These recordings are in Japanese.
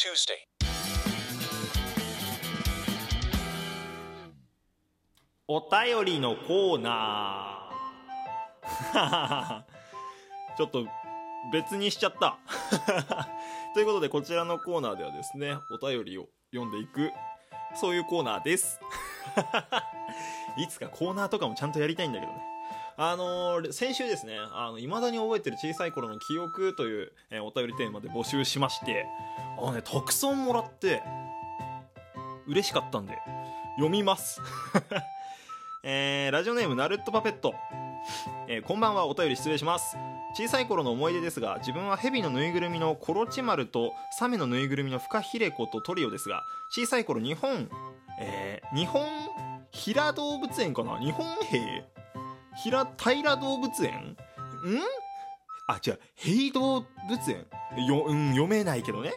Tuesday. お便りのコーナー。ちょっと別にしちゃった。ということでこちらのコーナーではですねお便りを読んでいくそういうコーナーです。いつかコーナーとかもちゃんとやりたいんだけどね。あのー先週ですねあの未だに覚えてる小さい頃の記憶という、えーお便りテーマで募集しましてあのねたくさんもらって嬉しかったんで読みます。えーラジオネームナルットパペット、えーこんばんはお便り失礼します。小さい頃の思い出ですが自分は蛇のぬいぐるみのコロチマルとサメのぬいぐるみのフカヒレコとトリオですが小さい頃日本、えー日本平動物園かな？日本兵平平動物園？ん？あ違う。平動物園。よ、うん、読めないけどね。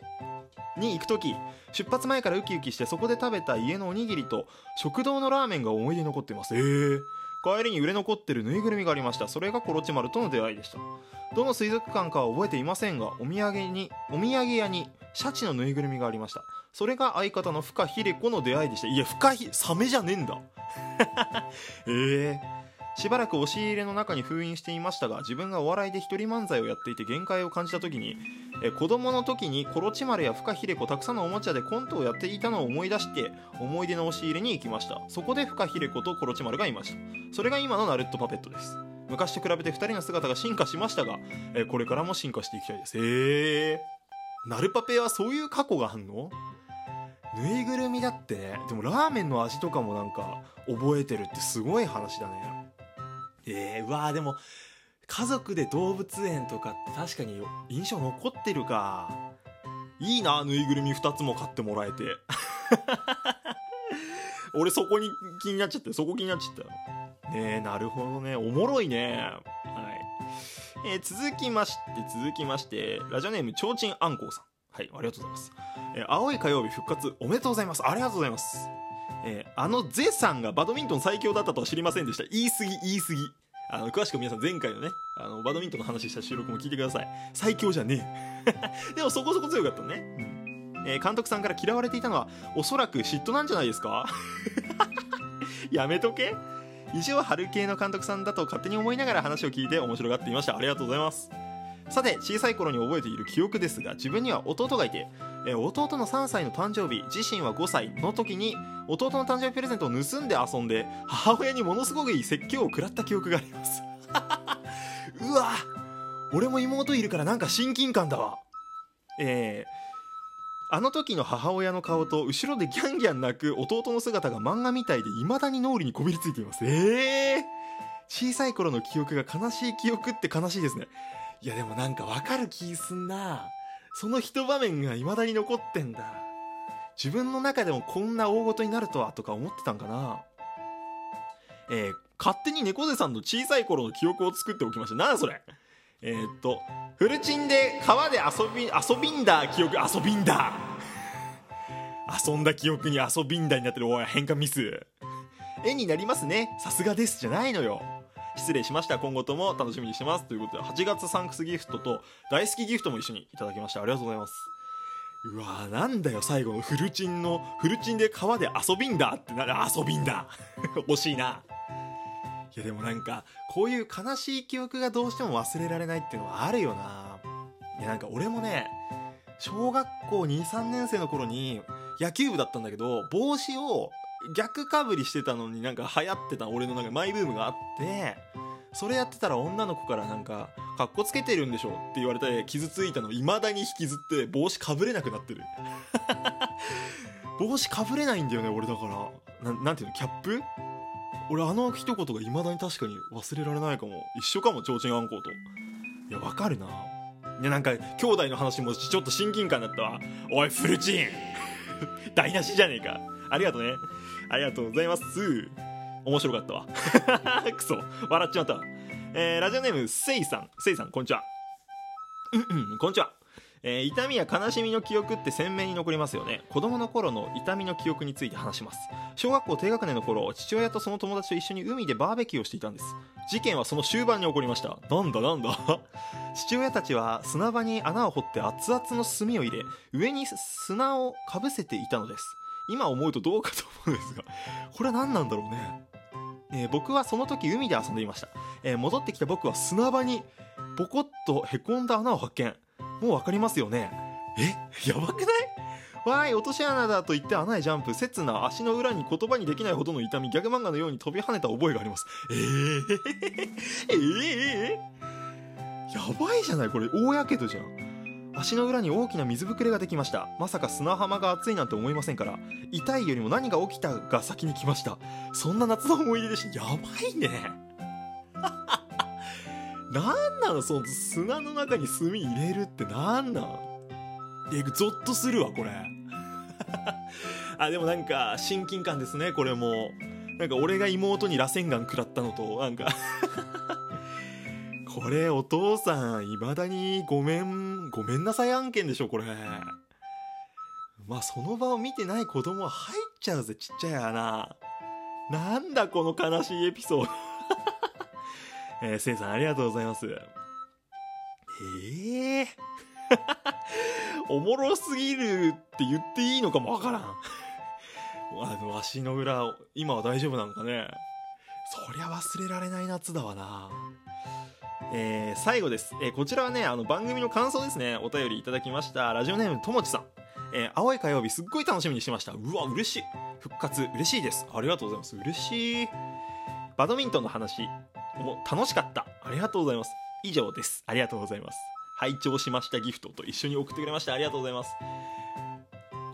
に行く時出発前からウキウキしてそこで食べた家のおにぎりと食堂のラーメンが思い出に残っています。えー、帰りに売れ残ってるぬいぐるみがありました。それがコロチマルとの出会いでした。どの水族館かは覚えていませんがお土産にお土産屋にシャチのぬいぐるみがありました。それが相方のフカヒレコの出会いでした。いやフカヒサメじゃねえんだ。えー。しばらく押し入れの中に封印していましたが自分がお笑いで一人漫才をやっていて限界を感じた時にえ子供の時にコロチマルやフカヒレコたくさんのおもちゃでコントをやっていたのを思い出して思い出の押し入れに行きました。そこでフカヒレコとコロチマルがいました。それが今のナルットパペットです。昔と比べて2人の姿が進化しましたがえこれからも進化していきたいです。へえナルパペはそういう過去があんの？ぬいぐるみだってね。でもラーメンの味とかもなんか覚えてるってすごい話だね。えー、うわーでも家族で動物園とかって確かに印象残ってるか。いいなぬいぐるみ2つも買ってもらえて。俺そこに気になっちゃってそこ気になっちゃったねえなるほどね。おもろいね。はい、えー続きまして続きましてラジオネームちょうちんあんこうさん。はいありがとうございます、えー青い火曜日復活おめでとうございます。ありがとうございます。えーあのゼさんがバドミントン最強だったとは知りませんでした。言い過ぎ言い過ぎ。あの詳しく皆さん前回のねあのバドミントンの話した収録も聞いてください。最強じゃねえ。でもそこそこ強かったね、うん。えー監督さんから嫌われていたのはおそらく嫉妬なんじゃないですか？やめとけ。以上春系の監督さんだと勝手に思いながら話を聞いて面白がっていました。ありがとうございます。さて小さい頃に覚えている記憶ですが自分には弟がいてえ弟の3歳の誕生日自身は5歳の時に弟の誕生日プレゼントを盗んで遊んで母親にものすごくいい説教を食らった記憶があります。うわ俺も妹いるからなんか親近感だわ。えーあの時の母親の顔と後ろでギャンギャン泣く弟の姿が漫画みたいで未だに脳裏にこびりついています。えー、小さい頃の記憶が悲しい記憶って悲しいですね。いやでもなんかわかる気すんな。その一場面が未だに残ってんだ。自分の中でもこんな大ごとになるとはとか思ってたんかな。えー勝手に猫背さんの小さい頃の記憶を作っておきました。なんそれ。えーっとフルチンで川で遊び遊びんだ記憶遊びんだ。遊んだ記憶に遊びんだになってる。おい変換ミス。絵になりますね。さすがです。じゃないのよ。失礼しました。今後とも楽しみにしてます。ということで8月サンクスギフトと大好きギフトも一緒にいただきました。ありがとうございます。うわーなんだよ最後のフルチンのフルチンで川で遊びんだって。なる遊びんだ。惜しいな。いやでもなんかこういう悲しい記憶がどうしても忘れられないっていうのはあるよな。いやなんか俺もね小学校23年生の頃に野球部だったんだけど帽子を逆かぶりしてたのになんか流行ってた俺のなんかマイブームがあってそれやってたら女の子からなんか「かっこつけてるんでしょ」って言われて傷ついたのいまだに引きずって帽子かぶれなくなってる。帽子かぶれないんだよね俺だから。なんなんていうのキャップ？俺あの一言がいまだに確かに忘れられないかも。一緒かもちょうちんあんこと。いやわかるな。いやなんか兄弟の話もちょっと親近感だったわ。おいフルチン。台無しじゃねえか。ありがとうねありがとうございます。面白かったわ。クソ。笑っちまったえーラジオネームせいさん。せいさんこんにちは。うんこんにちは。えー痛みや悲しみの記憶って鮮明に残りますよね。子供の頃の痛みの記憶について話します。小学校低学年の頃父親とその友達と一緒に海でバーベキューをしていたんです。事件はその終盤に起こりました。なんだなんだ。父親たちは砂場に穴を掘って熱々の炭を入れ上に砂をかぶせていたのです。今思うとどうかと思うんですがこれは何なんだろうね。えー僕はその時海で遊んでいました、えー戻ってきた僕は砂場にボコッとへこんだ穴を発見。もうわかりますよね。え？やばくない？わーい落とし穴だと言って穴へジャンプ。刹那足の裏に言葉にできないほどの痛みギャグ漫画のように飛び跳ねた覚えがあります。えー、えー、やばいじゃないこれ。大やけどじゃん。足の裏に大きな水ぶくれができました。まさか砂浜が熱いなんて思いませんから。痛いよりも何が起きたが先に来ました。そんな夏の思い出でしたやばいね。なんなの？その砂の中に炭入れるってなんなんえゾッとするわこれ。あでもなんか親近感ですねこれも。なんか俺が妹に螺旋岩食らったのとなんか。これお父さんいまだにごめんごめんなさい案件でしょこれ。まあその場を見てない子供は入っちゃうぜちっちゃい穴。なんだこの悲しいエピソード。えー、せいさんありがとうございます。ええ おもろすぎるって言っていいのかもわからん。あの足の裏今は大丈夫なのかね。そりゃ忘れられない夏だわなえー最後です、えーこちらはねあの番組の感想ですね。お便りいただきました。ラジオネームともちさん、えー青い火曜日すっごい楽しみにしてました。うわ嬉しい。復活嬉しいです。ありがとうございます。嬉しい。バドミントンの話も楽しかった。ありがとうございます。以上です。ありがとうございます。拝聴しましたギフトと一緒に送ってくれました。ありがとうございます。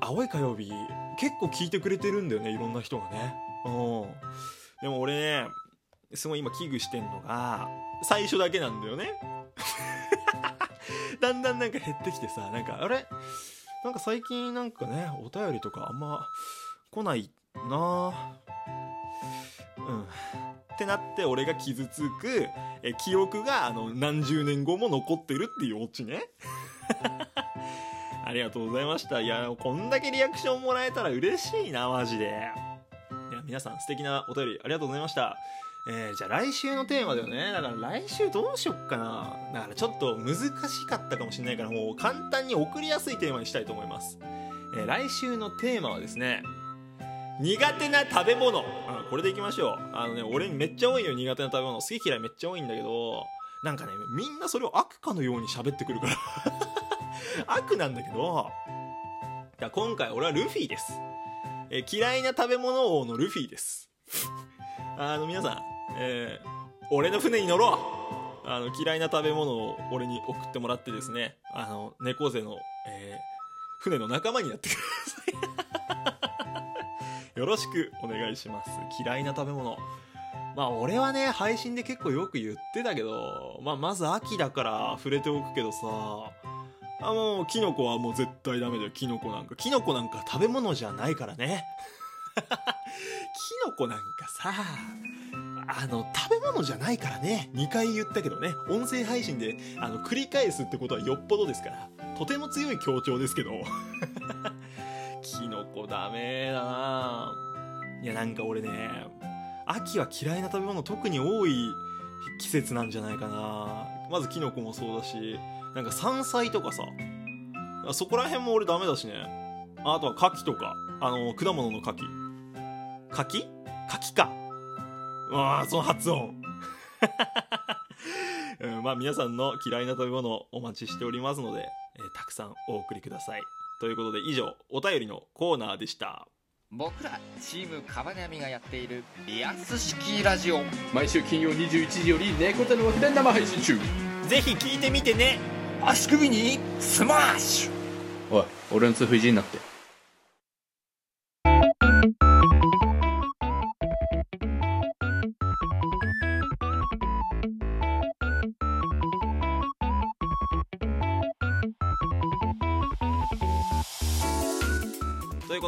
青い火曜日結構聞いてくれてるんだよねいろんな人がね。うん。でも俺ねすごい今危惧してんのが最初だけなんだよね。だんだんなんか減ってきてさなんかあれ？なんか最近なんかねお便りとかあんま来ないな。うん。ってなって俺が傷つくえ記憶があの何十年後も残ってるっていうオチね。ありがとうございました。いやこんだけリアクションもらえたら嬉しいなマジで。いや皆さん素敵なお便りありがとうございました。えーじゃあ来週のテーマだよね。だから来週どうしよっかな。だからちょっと難しかったかもしれないからもう簡単に送りやすいテーマにしたいと思います、えー来週のテーマはですね苦手な食べ物。あこれでいきましょう。あのね俺めっちゃ多いよ苦手な食べ物。好き嫌いめっちゃ多いんだけどなんかねみんなそれを悪かのように喋ってくるから。悪なんだけどじゃ今回俺はルフィです、えー嫌いな食べ物王のルフィです。あの皆さん、えー俺の船に乗ろう。あの嫌いな食べ物を俺に送ってもらってですね。あの猫背の、えー船の仲間になってください。よろしくお願いします。嫌いな食べ物。まあ俺はね配信で結構よく言ってたけど、まあ、まず秋だから触れておくけどさ。あもうキノコはもう絶対ダメだよ。キノコなんか。キノコなんか食べ物じゃないからね。キノコなんかさ。あの食べ物じゃないからね。2回言ったけどね。音声配信であの繰り返すってことはよっぽどですから。とても強い強調ですけど。キノコダメだな。いやなんか俺ね秋は嫌いな食べ物特に多い季節なんじゃないかな。まずキノコもそうだしなんか山菜とかさそこら辺も俺ダメだしね。あとは牡蠣とか。あの果物の牡蠣。柿柿か。うわーその発音。うんまあ皆さんの嫌いな食べ物お待ちしておりますので、えーたくさんお送りください。ということで以上お便りのコーナーでした。僕らチームカバネアミがやっているリアス式ラジオ。毎週金曜21時より猫背の枠で生配信中。ぜひ聞いてみてね。足首にスマッシュ。おい俺の痛風いじんなって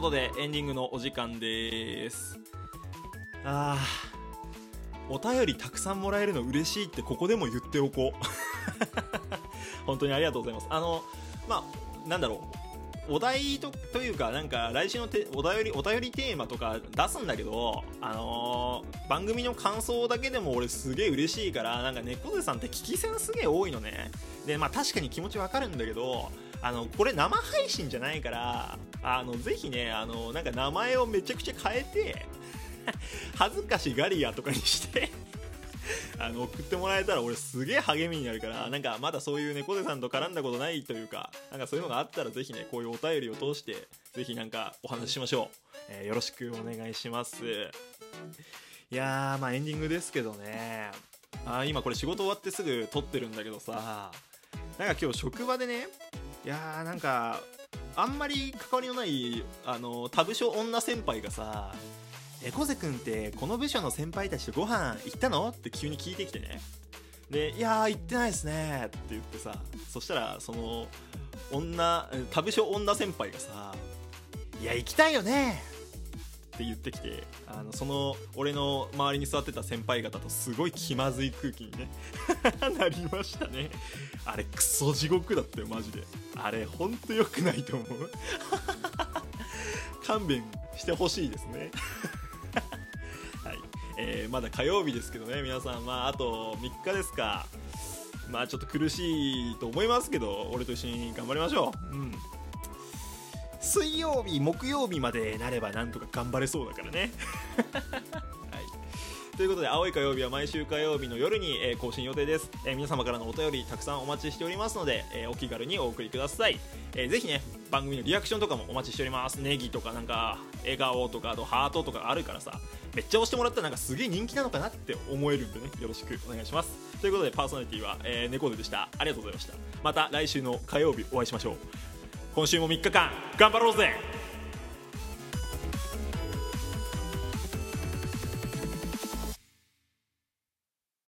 ことでエンディングのお時間です。あーお便りたくさんもらえるの嬉しいってここでも言っておこう。本当にありがとうございます。あのまあなんだろう。お題とというかなんか来週のてお便りお便りテーマとか出すんだけど、あのー番組の感想だけでも俺すげえ嬉しいからなんか猫背さんって聞き戦すげえ多いのね。でまあ確かに気持ちわかるんだけどあのこれ生配信じゃないからあのぜひねあのなんか名前をめちゃくちゃ変えて 恥ずかしガリアとかにして あの送ってもらえたら俺すげえ励みになるからなんかまだそういう猫背さんと絡んだことないというかなんかそういうのがあったらぜひねこういうお便りを通してぜひなんかお話ししましょう、えーよろしくお願いします。いやーまあエンディングですけどね。あ今これ仕事終わってすぐ撮ってるんだけどさなんか今日職場でねいやーなんかあんまり関わりのないあの他部署女先輩がさえこぜくんってこの部署の先輩たちとご飯行ったの？って急に聞いてきてね。で「いやー行ってないですね」って言ってさそしたらその女他部署女先輩がさ「いや行きたいよね」って言ってきてあのその俺の周りに座ってた先輩方とすごい気まずい空気にね なりましたね。あれクソ地獄だったよマジで。あれほんと良くないと思う。勘弁してほしいですね。はい、えーまだ火曜日ですけどね皆さん。まああと3日ですか。まあちょっと苦しいと思いますけど俺と一緒に頑張りましょう。うん。水曜日木曜日までなればなんとか頑張れそうだからね。はい。ということで青い火曜日は毎週火曜日の夜に、えー更新予定です、えー皆様からのお便りたくさんお待ちしておりますので、えーお気軽にお送りください、えーぜひね番組のリアクションとかもお待ちしております。ネギとかなんか笑顔とかあとハートとかあるからさめっちゃ押してもらったらなんかすげえ人気なのかなって思えるんでねよろしくお願いします。ということでパーソナリティは、えー、猫背でした。ありがとうございました。また来週の火曜日お会いしましょう今週も3日間頑張ろうぜ